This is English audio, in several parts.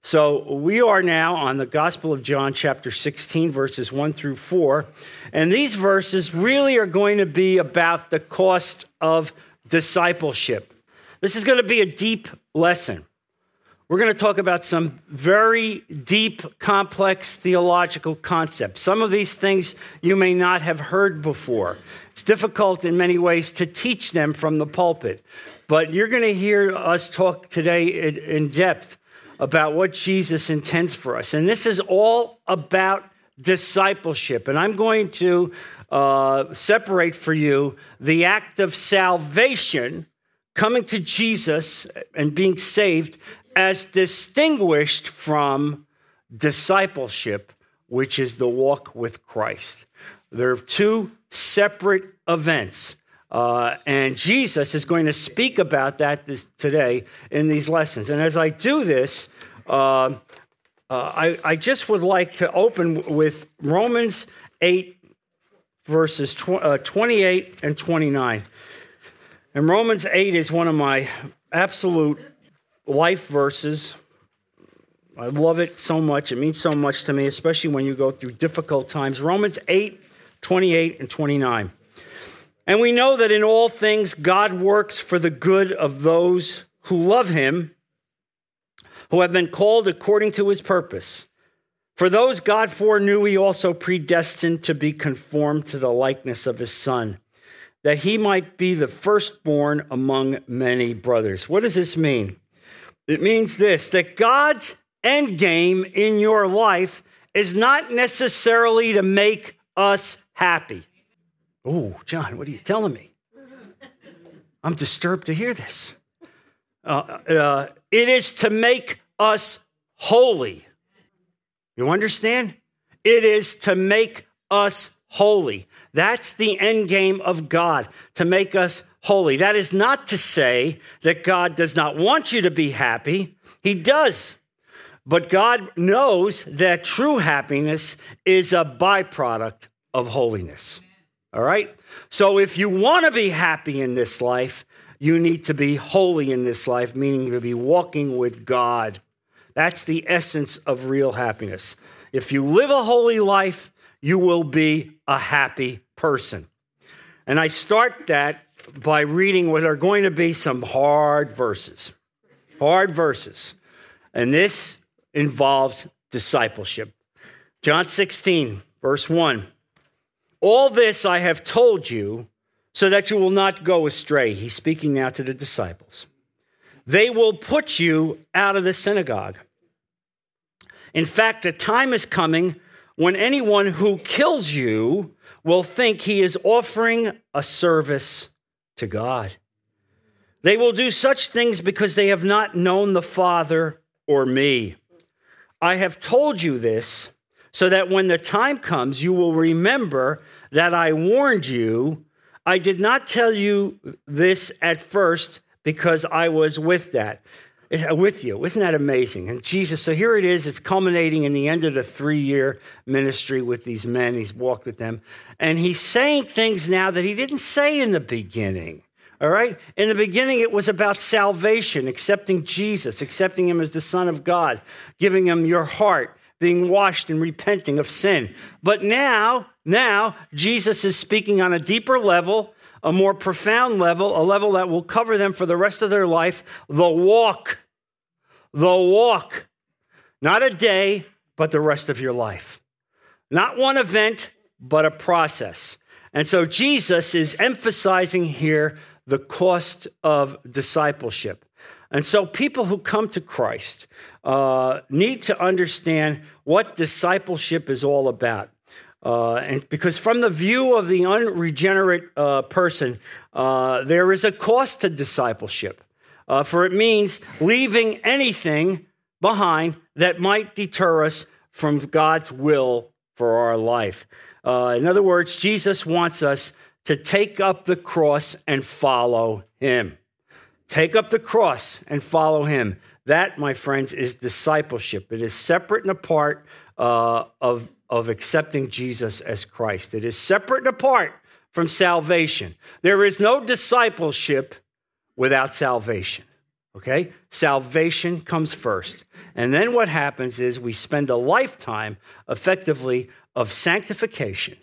So we are now on the Gospel of John, chapter 16, verses 1 through 4. And these verses really are going to be about the cost of discipleship. This is going to be a deep lesson. We're going to talk about some very deep, complex theological concepts. Some of these things you may not have heard before. It's difficult in many ways to teach them from the pulpit, but you're going to hear us talk today in depth about what Jesus intends for us. And this is all about discipleship. And I'm going to uh, separate for you the act of salvation, coming to Jesus and being saved, as distinguished from discipleship, which is the walk with Christ. There are two separate events. Uh, and Jesus is going to speak about that this, today in these lessons. And as I do this, uh, uh, I, I, just would like to open with Romans 8, verses tw- uh, 28 and 29. And Romans 8 is one of my absolute life verses. I love it so much. It means so much to me, especially when you go through difficult times. Romans 8, 28 and 29. And we know that in all things God works for the good of those who love him, who have been called according to his purpose. For those God foreknew, he also predestined to be conformed to the likeness of his son, that he might be the firstborn among many brothers. What does this mean? It means this that God's end game in your life is not necessarily to make us happy. Oh, John, what are you telling me? I'm disturbed to hear this. Uh, uh, it is to make us holy. You understand? It is to make us holy. That's the end game of God, to make us holy. That is not to say that God does not want you to be happy. He does. But God knows that true happiness is a byproduct of holiness. All right? So if you want to be happy in this life, you need to be holy in this life, meaning to be walking with God. That's the essence of real happiness. If you live a holy life, you will be a happy person. And I start that by reading what are going to be some hard verses. Hard verses. And this involves discipleship. John 16, verse 1. All this I have told you so that you will not go astray. He's speaking now to the disciples. They will put you out of the synagogue. In fact, a time is coming when anyone who kills you will think he is offering a service to God. They will do such things because they have not known the Father or me. I have told you this so that when the time comes, you will remember that I warned you. I did not tell you this at first because I was with that with you. Isn't that amazing? And Jesus, so here it is. It's culminating in the end of the three year ministry with these men. He's walked with them. And he's saying things now that he didn't say in the beginning. All right? In the beginning, it was about salvation, accepting Jesus, accepting him as the Son of God, giving him your heart, being washed and repenting of sin. But now, now, Jesus is speaking on a deeper level, a more profound level, a level that will cover them for the rest of their life the walk. The walk. Not a day, but the rest of your life. Not one event, but a process. And so Jesus is emphasizing here the cost of discipleship. And so people who come to Christ uh, need to understand what discipleship is all about. Uh, and because from the view of the unregenerate uh, person, uh, there is a cost to discipleship, uh, for it means leaving anything behind that might deter us from God's will for our life. In other words, Jesus wants us to take up the cross and follow him. Take up the cross and follow him. That, my friends, is discipleship. It is separate and apart uh, of of accepting Jesus as Christ. It is separate and apart from salvation. There is no discipleship without salvation. Okay? Salvation comes first. And then what happens is we spend a lifetime effectively of sanctification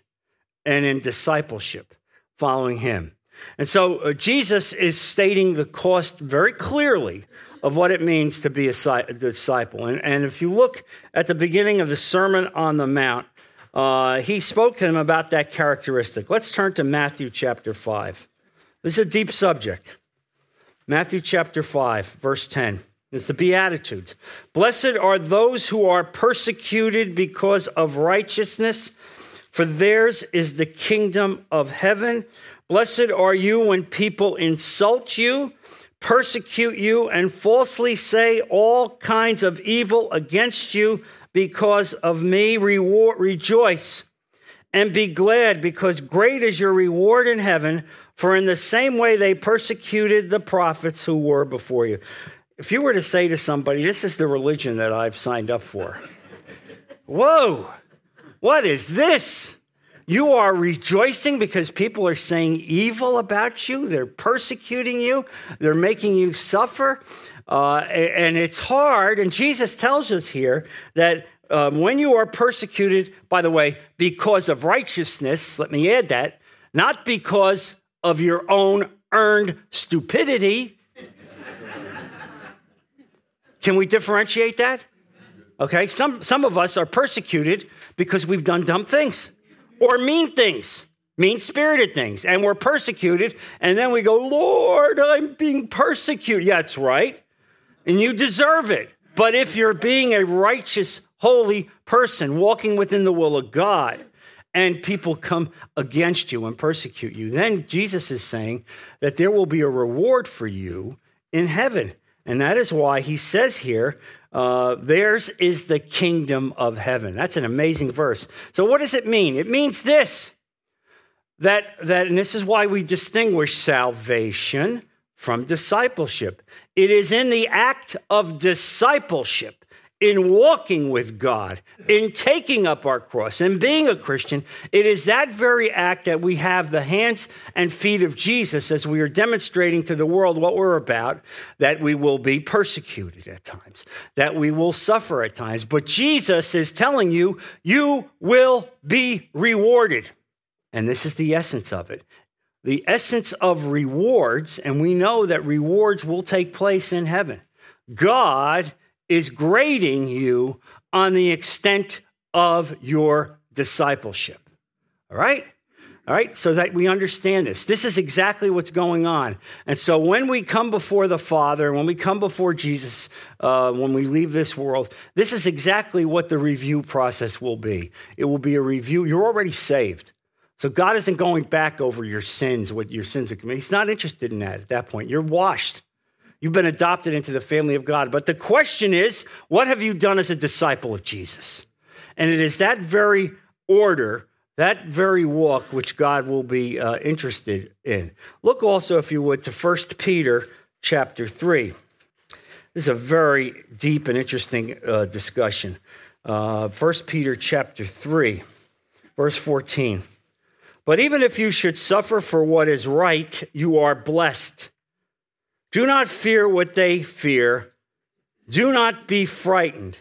and in discipleship following him. And so uh, Jesus is stating the cost very clearly of what it means to be a, disciple. And, and, if you look at the beginning of the Sermon on the Mount, uh, he spoke to them about that characteristic. Let's turn to Matthew chapter 5. This is a deep subject. Matthew chapter 5, verse 10. It's the Beatitudes. Blessed are those who are persecuted because of righteousness, for theirs is the kingdom of heaven. Blessed are you when people insult you, persecute you, and falsely say all kinds of evil against you because of me. Reward, rejoice and be glad, because great is your reward in heaven. For in the same way they persecuted the prophets who were before you. If you were to say to somebody, This is the religion that I've signed up for, whoa, what is this? You are rejoicing because people are saying evil about you. They're persecuting you. They're making you suffer. Uh, and it's hard. And Jesus tells us here that um, when you are persecuted, by the way, because of righteousness, let me add that, not because of your own earned stupidity. Can we differentiate that? Okay, some, some of us are persecuted because we've done dumb things or mean things, mean spirited things, and we're persecuted, and then we go, Lord, I'm being persecuted. Yeah, that's right. And you deserve it. But if you're being a righteous, holy person, walking within the will of God, and people come against you and persecute you, then Jesus is saying that there will be a reward for you in heaven. And that is why he says here, uh, theirs is the kingdom of heaven. That's an amazing verse. So, what does it mean? It means this that, that and this is why we distinguish salvation from discipleship. It is in the act of discipleship in walking with God, in taking up our cross, and being a Christian, it is that very act that we have the hands and feet of Jesus as we are demonstrating to the world what we're about, that we will be persecuted at times, that we will suffer at times. But Jesus is telling you, you will be rewarded. And this is the essence of it. The essence of rewards, and we know that rewards will take place in heaven. God is grading you on the extent of your discipleship. All right? All right, so that we understand this. This is exactly what's going on. And so when we come before the Father, when we come before Jesus, uh, when we leave this world, this is exactly what the review process will be. It will be a review. You're already saved. So God isn't going back over your sins, what your sins have committed. He's not interested in that at that point. You're washed. You've been adopted into the family of God. But the question is, what have you done as a disciple of Jesus? And it is that very order, that very walk, which God will be uh, interested in. Look also, if you would, to 1 Peter chapter 3. This is a very deep and interesting uh, discussion. Uh, 1 Peter chapter 3, verse 14. But even if you should suffer for what is right, you are blessed do not fear what they fear. Do not be frightened.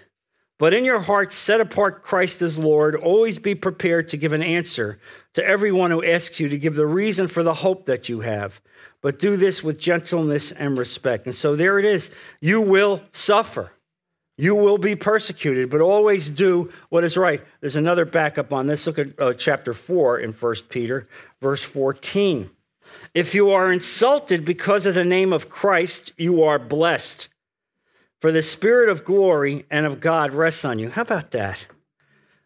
But in your hearts, set apart Christ as Lord. Always be prepared to give an answer to everyone who asks you to give the reason for the hope that you have. But do this with gentleness and respect. And so there it is. You will suffer. You will be persecuted, but always do what is right. There's another backup on this. Look at uh, chapter 4 in 1 Peter, verse 14. If you are insulted because of the name of Christ, you are blessed. For the Spirit of glory and of God rests on you. How about that?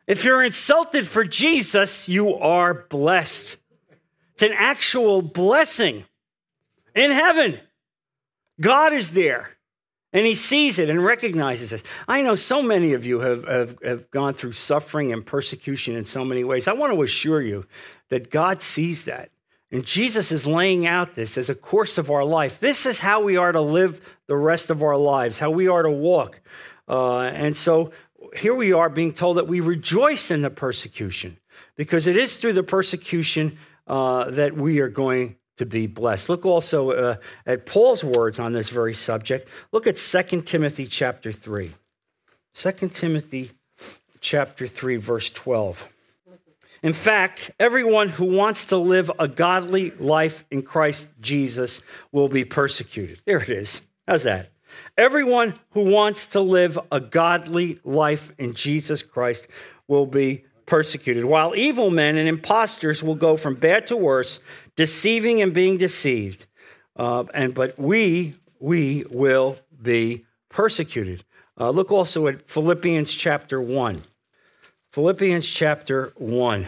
If you're insulted for Jesus, you are blessed. It's an actual blessing in heaven. God is there and he sees it and recognizes it. I know so many of you have, have, have, gone through suffering and persecution in so many ways. I want to assure you that God sees that. And Jesus is laying out this as a course of our life. This is how we are to live the rest of our lives, how we are to walk. Uh, and so here we are being told that we rejoice in the persecution because it is through the persecution uh, that we are going to be blessed. Look also uh, at Paul's words on this very subject. Look at 2 Timothy chapter 3. 2 Timothy chapter 3 verse 12. In fact, everyone who wants to live a godly life in Christ Jesus will be persecuted. There it is. How's that? Everyone who wants to live a godly life in Jesus Christ will be persecuted, while evil men and impostors will go from bad to worse, deceiving and being deceived. Uh, and but we we will be persecuted. Uh, look also at Philippians chapter one. Philippians chapter 1,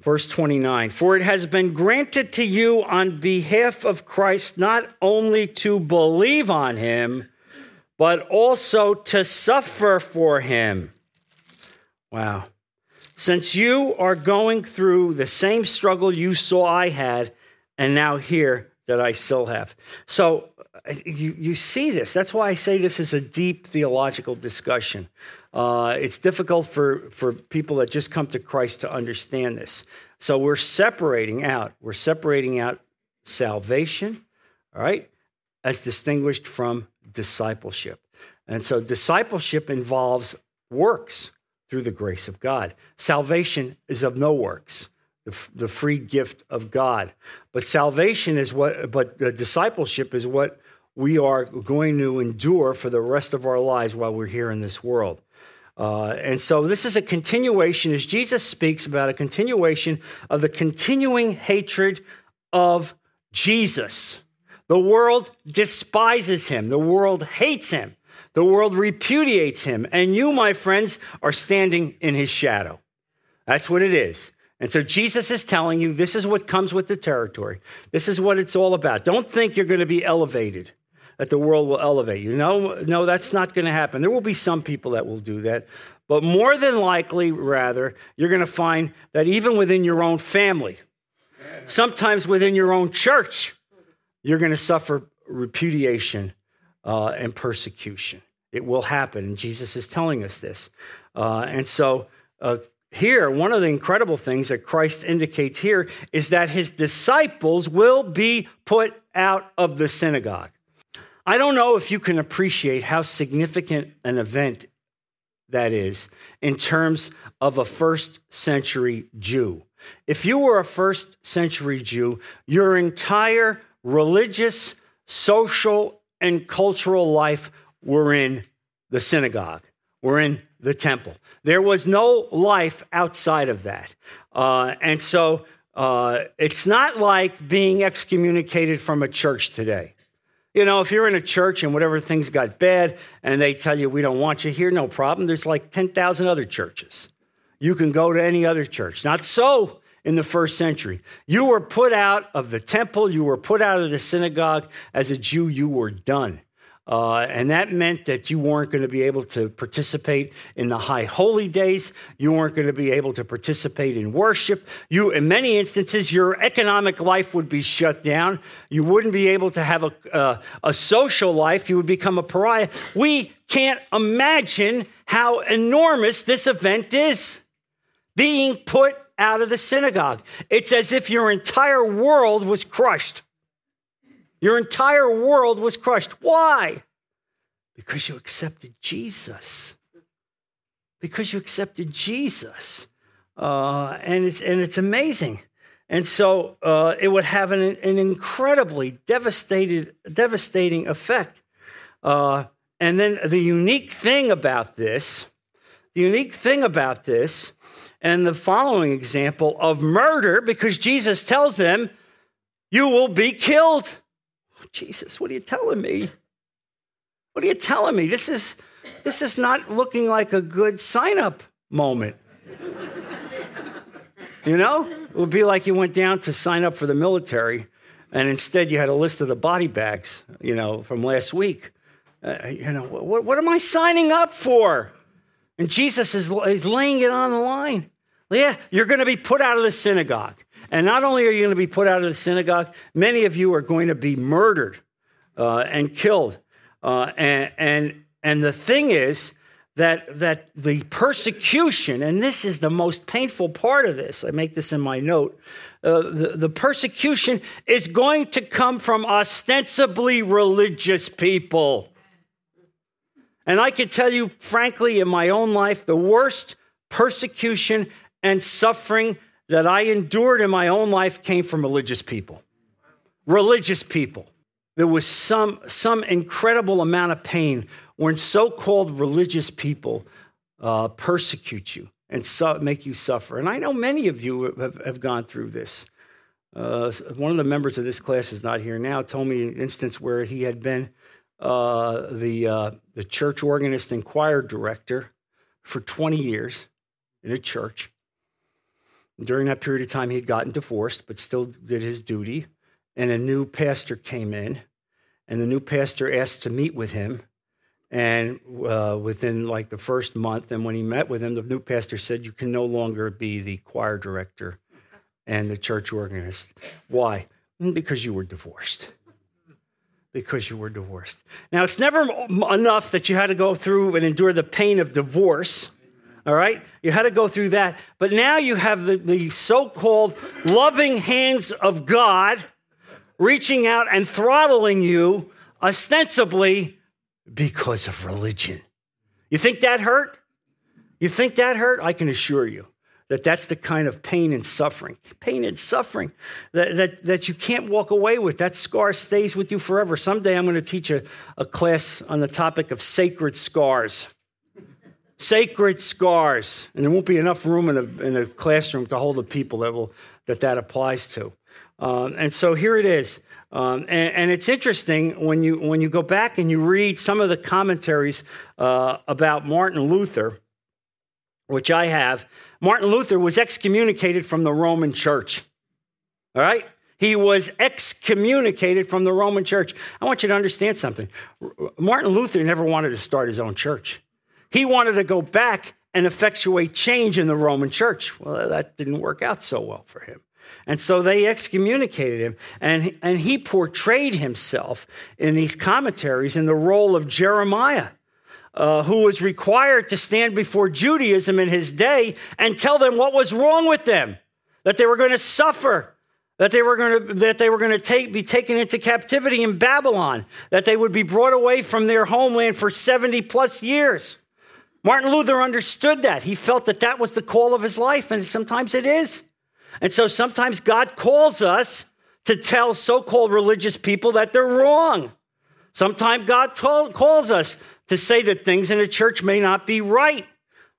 verse 29. For it has been granted to you on behalf of Christ not only to believe on him, but also to suffer for him. Wow. Since you are going through the same struggle you saw I had, and now hear that I still have. So uh, you, you see this. That's why I say this is a deep theological discussion. Uh, it's difficult for, for people that just come to Christ to understand this. So we're separating out. We're separating out salvation, all right, as distinguished from discipleship. And so discipleship involves works through the grace of God. Salvation is of no works, the, the free gift of God. But salvation is what, but discipleship is what we are going to endure for the rest of our lives while we're here in this world. Uh, and so this is a continuation, as Jesus speaks about a continuation of the continuing hatred of Jesus. The world despises him, the world hates him, the world repudiates him. And you, my friends, are standing in his shadow. That's what it is. And so Jesus is telling you this is what comes with the territory. This is what it's all about. Don't think you're going to be elevated that the world will elevate you. No, no, that's not going to happen. There will be some people that will do that. But more than likely, rather, you're going to find that even within your own family, sometimes within your own church, you're going to suffer repudiation uh, and persecution. It will happen. And Jesus is telling us this. Uh, and so, uh, here, one of the incredible things that Christ indicates here is that his disciples will be put out of the synagogue. I don't know if you can appreciate how significant an event that is in terms of a first century Jew. If you were a first century Jew, your entire religious, social, and cultural life were in the synagogue, were in the temple. There was no life outside of that. Uh, and so uh, it's not like being excommunicated from a church today. You know, if you're in a church and whatever things got bad and they tell you we don't want you here, no problem. There's like 10,000 other churches. You can go to any other church. Not so in the first century. You were put out of the temple, you were put out of the synagogue. As a Jew, you were done. Uh, and that meant that you weren't going to be able to participate in the high holy days. You weren't going to be able to participate in worship. You, in many instances, your economic life would be shut down. You wouldn't be able to have a, uh, a social life. You would become a pariah. We can't imagine how enormous this event is being put out of the synagogue. It's as if your entire world was crushed. Your entire world was crushed. Why? Because you accepted Jesus. Because you accepted Jesus. Uh, and, it's, and it's amazing. And so uh, it would have an, an incredibly devastated, devastating effect. Uh, and then the unique thing about this, the unique thing about this, and the following example of murder, because Jesus tells them, you will be killed. Jesus, what are you telling me? What are you telling me? This is, this is not looking like a good sign up moment. you know? It would be like you went down to sign up for the military and instead you had a list of the body bags, you know, from last week. Uh, you know, what, what am I signing up for? And Jesus is, is laying it on the line. Yeah, you're going to be put out of the synagogue. And not only are you going to be put out of the synagogue, many of you are going to be murdered uh, and killed. Uh, and, and, and the thing is that, that the persecution, and this is the most painful part of this, I make this in my note, uh, the, the persecution is going to come from ostensibly religious people. And I can tell you, frankly, in my own life, the worst persecution and suffering that I endured in my own life came from religious people. Religious people. There was some, some incredible amount of pain when so called religious people uh, persecute you and su- make you suffer. And I know many of you have, have gone through this. Uh, one of the members of this class is not here now, told me an instance where he had been uh, the, uh, the church organist and choir director for 20 years in a church. During that period of time, he had gotten divorced, but still did his duty. And a new pastor came in, and the new pastor asked to meet with him. And uh, within like the first month, and when he met with him, the new pastor said, You can no longer be the choir director and the church organist. Why? Because you were divorced. Because you were divorced. Now, it's never enough that you had to go through and endure the pain of divorce. All right? You had to go through that. But now you have the, the so called loving hands of God reaching out and throttling you ostensibly because of religion. You think that hurt? You think that hurt? I can assure you that that's the kind of pain and suffering, pain and suffering that, that, that you can't walk away with. That scar stays with you forever. Someday I'm going to teach a, a class on the topic of sacred scars. Sacred scars. And there won't be enough room in a, in a classroom to hold the people that, will, that that applies to. Um, and so here it is. Um, and, and, it's interesting when you, when you go back and you read some of the commentaries uh, about Martin Luther, which I have. Martin Luther was excommunicated from the Roman church. All right? He was excommunicated from the Roman church. I want you to understand something. Martin Luther never wanted to start his own church. He wanted to go back and effectuate change in the Roman church. Well, that didn't work out so well for him. And so they excommunicated him. And, and he portrayed himself in these commentaries in the role of Jeremiah uh, who was required to stand before Judaism in his day and tell them what was wrong with them, that they were going to suffer, that they were going to that they were going to take, be taken into captivity in Babylon, that they would be brought away from their homeland for 70 plus years. Martin Luther understood that. He felt that that was the call of his life, and sometimes it is. And so sometimes God calls us to tell so called religious people that they're wrong. Sometimes God calls us to say that things in a church may not be right.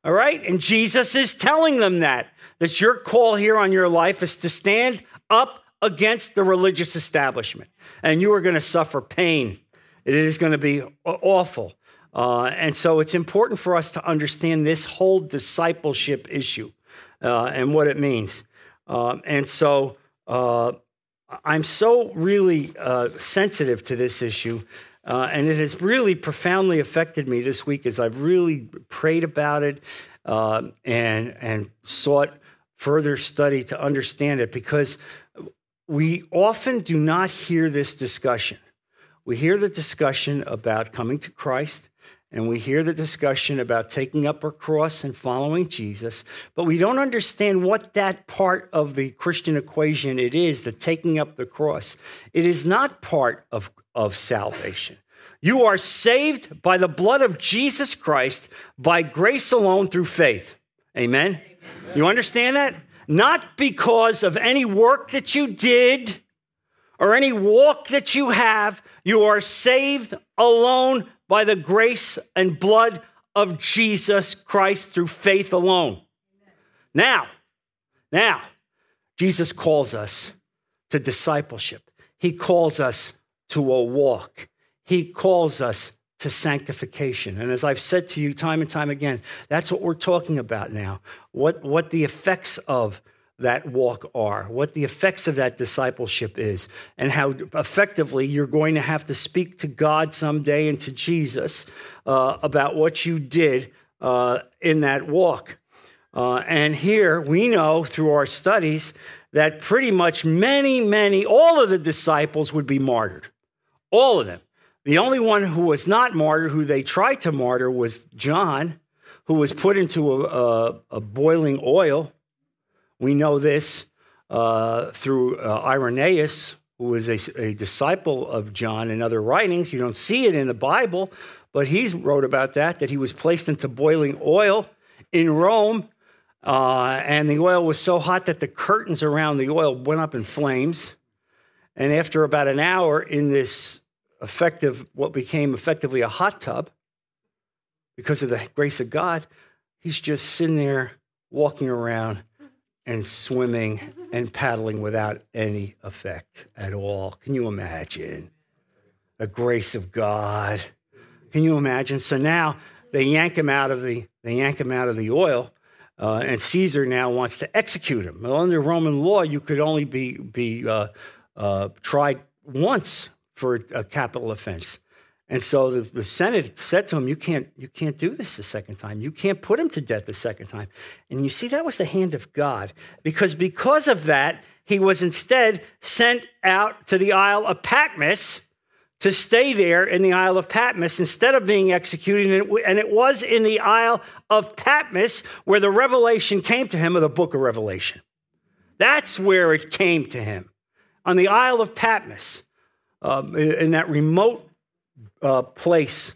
All right? And Jesus is telling them that. That your call here on your life is to stand up against the religious establishment. And you are going to suffer pain. It is going to be awful. Uh, and so it's important for us to understand this whole discipleship issue uh, and what it means. Uh, and so uh, I'm so really uh, sensitive to this issue uh, and it has really profoundly affected me this week as I've really prayed about it and, and sought further study to understand it because we often do not hear this discussion. We hear the discussion about coming to Christ, and we hear the discussion about taking up our cross and following Jesus, but we don't understand what that part of the Christian equation it is, the taking up the cross. It is not part of of salvation. You are saved by the blood of Jesus Christ by grace alone through faith. Amen? Amen. You understand that? Not because of any work that you did or any walk that you have. You are saved alone by the grace and blood of Jesus Christ through faith alone. Now, now, Jesus calls us to discipleship. He calls us to a walk. He calls us to sanctification. And as I've said to you time and time again, that's what we're talking about now. What, what the effects of that walk are, what the effects of that discipleship is, and how effectively you're going to have to speak to God someday and to Jesus uh, about what you did uh, in that walk. Uh, and here we know through our studies that pretty much many, many, all of the disciples would be martyred. All of them. The only one who was not martyred, who they tried to martyr, was John, who was put into a, a, a boiling oil. We know this uh, through uh, Irenaeus, who was a, a disciple of John in other writings. You don't see it in the Bible, but he wrote about that, that he was placed into boiling oil in Rome. Uh, and the oil was so hot that the curtains around the oil went up in flames. And after about an hour in this effective, what became effectively a hot tub, because of the grace of God, he's just sitting there walking around and swimming and paddling without any effect at all. Can you imagine? The grace of God. Can you imagine? So now they yank him out of the they yank him out of the oil, uh, and Caesar now wants to execute him. Well, under Roman law, you could only be be uh, uh, tried once for a capital offense. And so the, the, Senate said to him, you can't, you can't do this a second time. You can't put him to death a second time. And you see, that was the hand of God. Because because of that, he was instead sent out to the Isle of Patmos to stay there in the Isle of Patmos instead of being executed. And it was in the Isle of Patmos where the revelation came to him of the book of Revelation. That's where it came to him on the Isle of Patmos, um, in that remote uh, place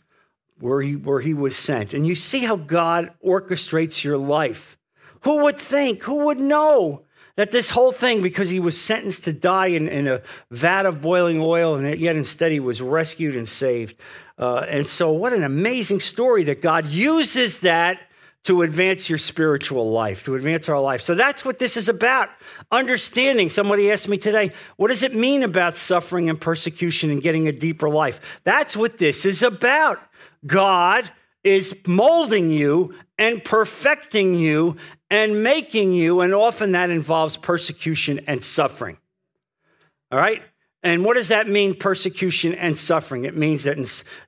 where he, where he was sent. And you see how God orchestrates your life. Who would think? Who would know that this whole thing, because he was sentenced to die in, in a vat of boiling oil, and yet instead he was rescued and saved? Uh, and so, what an amazing story that God uses that to advance your spiritual life, to advance our life. So that's what this is about. Understanding. Somebody asked me today, what does it mean about suffering and persecution and getting a deeper life? That's what this is about. God is molding you and perfecting you and making you, and often that involves persecution and suffering. All right? And what does that mean, persecution and suffering? It means that,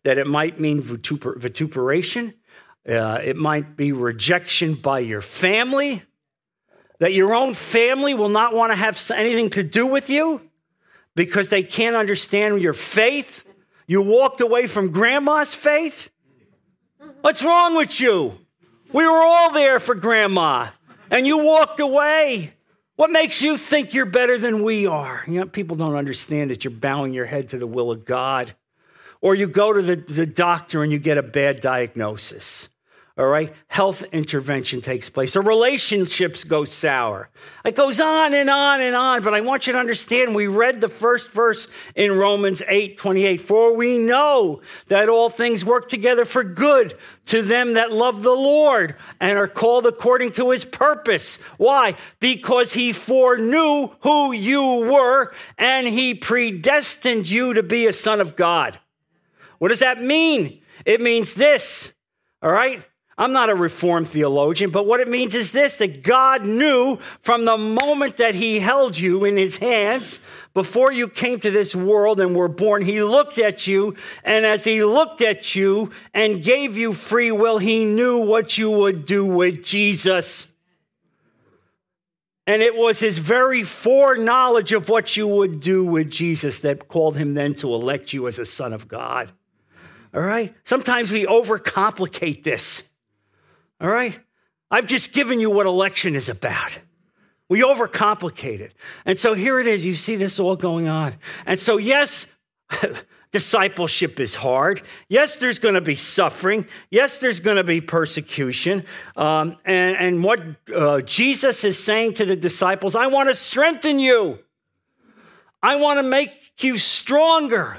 that it might mean vituperation. Uh, it might be rejection by your family, that your own family will not want to have anything to do with you because they can't understand your faith. You walked away from grandma's faith. What's wrong with you? We were all there for grandma, and you walked away. What makes you think you're better than we are? You know, people don't understand that you're bowing your head to the will of God. Or you go to the, the doctor and you get a bad diagnosis all right, health intervention takes place. So relationships go sour. It goes on and on and on. But I want you to understand we read the first verse in Romans 8 28. For we know that all things work together for good to them that love the Lord and are called according to his purpose. Why? Because he foreknew who you were and he predestined you to be a son of God. What does that mean? It means this. All right? I'm not a reformed theologian, but what it means is this that God knew from the moment that He held you in His hands before you came to this world and were born. He looked at you, and as He looked at you and gave you free will, He knew what you would do with Jesus. And it was his very foreknowledge of what you would do with Jesus that called him then to elect you as a son of God. All right? Sometimes we overcomplicate this. All right? I've just given you what election is about. We overcomplicate it. And so here it is. You see this all going on. And so, yes, discipleship is hard. Yes, there's going to be suffering. Yes, there's going to be persecution. Um, and, and what uh, Jesus is saying to the disciples I want to strengthen you, I want to make you stronger,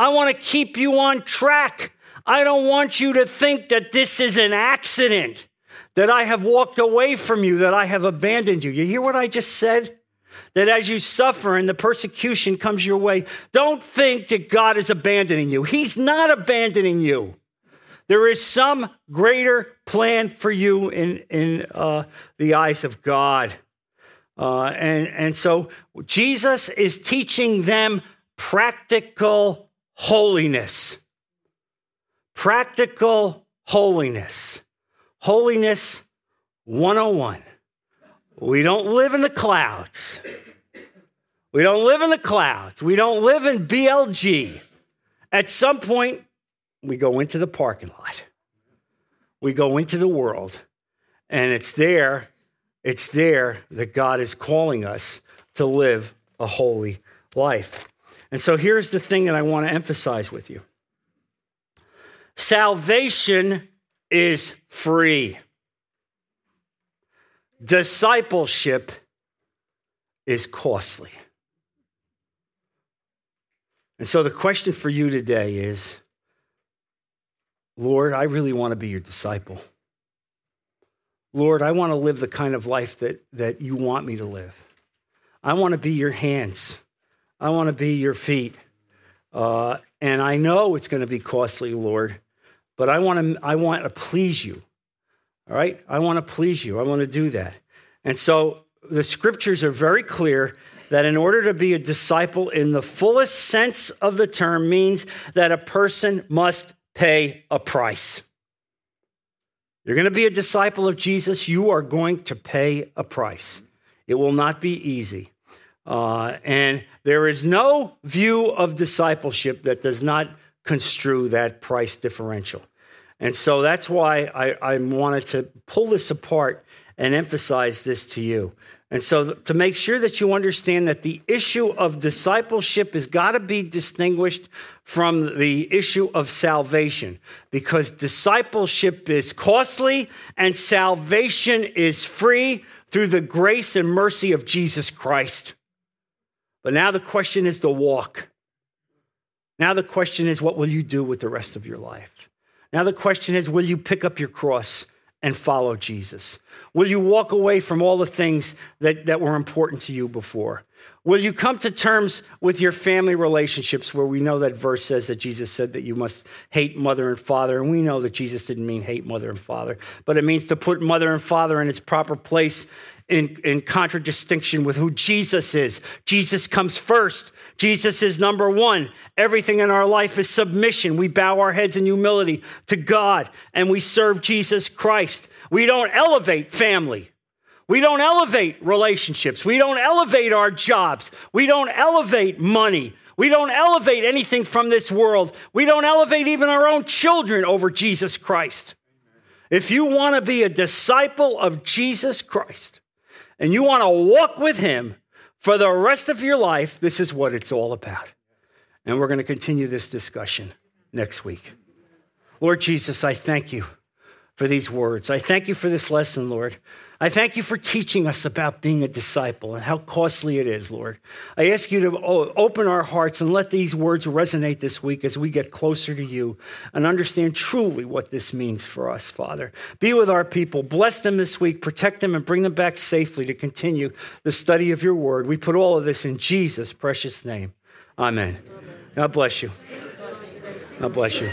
I want to keep you on track. I don't want you to think that this is an accident, that I have walked away from you, that I have abandoned you. You hear what I just said? That as you suffer and the persecution comes your way, don't think that God is abandoning you. He's not abandoning you. There is some greater plan for you in, in uh, the eyes of God. Uh, and, and so Jesus is teaching them practical holiness. Practical holiness. Holiness 101. We don't live in the clouds. We don't live in the clouds. We don't live in BLG. At some point, we go into the parking lot. We go into the world. And it's there, it's there that God is calling us to live a holy life. And so here's the thing that I want to emphasize with you Salvation is free. Discipleship is costly. And so the question for you today is Lord, I really want to be your disciple. Lord, I want to live the kind of life that, that you want me to live. I want to be your hands. I want to be your feet. Uh, and I know it's going to be costly, Lord, but I want to, I want to please you. All right? I want to please you. I want to do that. And so the scriptures are very clear that in order to be a disciple in the fullest sense of the term means that a person must pay a price. You're going to be a disciple of Jesus, you are going to pay a price. It will not be easy. Uh, and there is no view of discipleship that does not construe that price differential. And so that's why I, I wanted to pull this apart and emphasize this to you. And so, to make sure that you understand that the issue of discipleship has got to be distinguished from the issue of salvation, because discipleship is costly and salvation is free through the grace and mercy of Jesus Christ. But now the question is the walk. Now the question is, what will you do with the rest of your life? Now the question is, will you pick up your cross and follow Jesus? Will you walk away from all the things that, that were important to you before? Will you come to terms with your family relationships where we know that verse says that Jesus said that you must hate mother and father? And we know that Jesus didn't mean hate mother and father, but it means to put mother and father in its proper place in, in contradistinction with who Jesus is. Jesus comes first. Jesus is number one. Everything in our life is submission. We bow our heads in humility to God and we serve Jesus Christ. We don't elevate family. We don't elevate relationships. We don't elevate our jobs. We don't elevate money. We don't elevate anything from this world. We don't elevate even our own children over Jesus Christ. If you want to be a disciple of Jesus Christ and you want to walk with him for the rest of your life, this is what it's all about. And we're going to continue this discussion next week. Lord Jesus, I thank you for these words. I thank you for this lesson, Lord. I thank you for teaching us about being a disciple and how costly it is, Lord. I ask you to oh, open our hearts and let these words resonate this week as we get closer to you and understand truly what this means for us, Father. Be with our people, bless them this week, protect them, and bring them back safely to continue the study of your word. We put all of this in Jesus' precious name. Amen. Amen. God bless you. God bless you.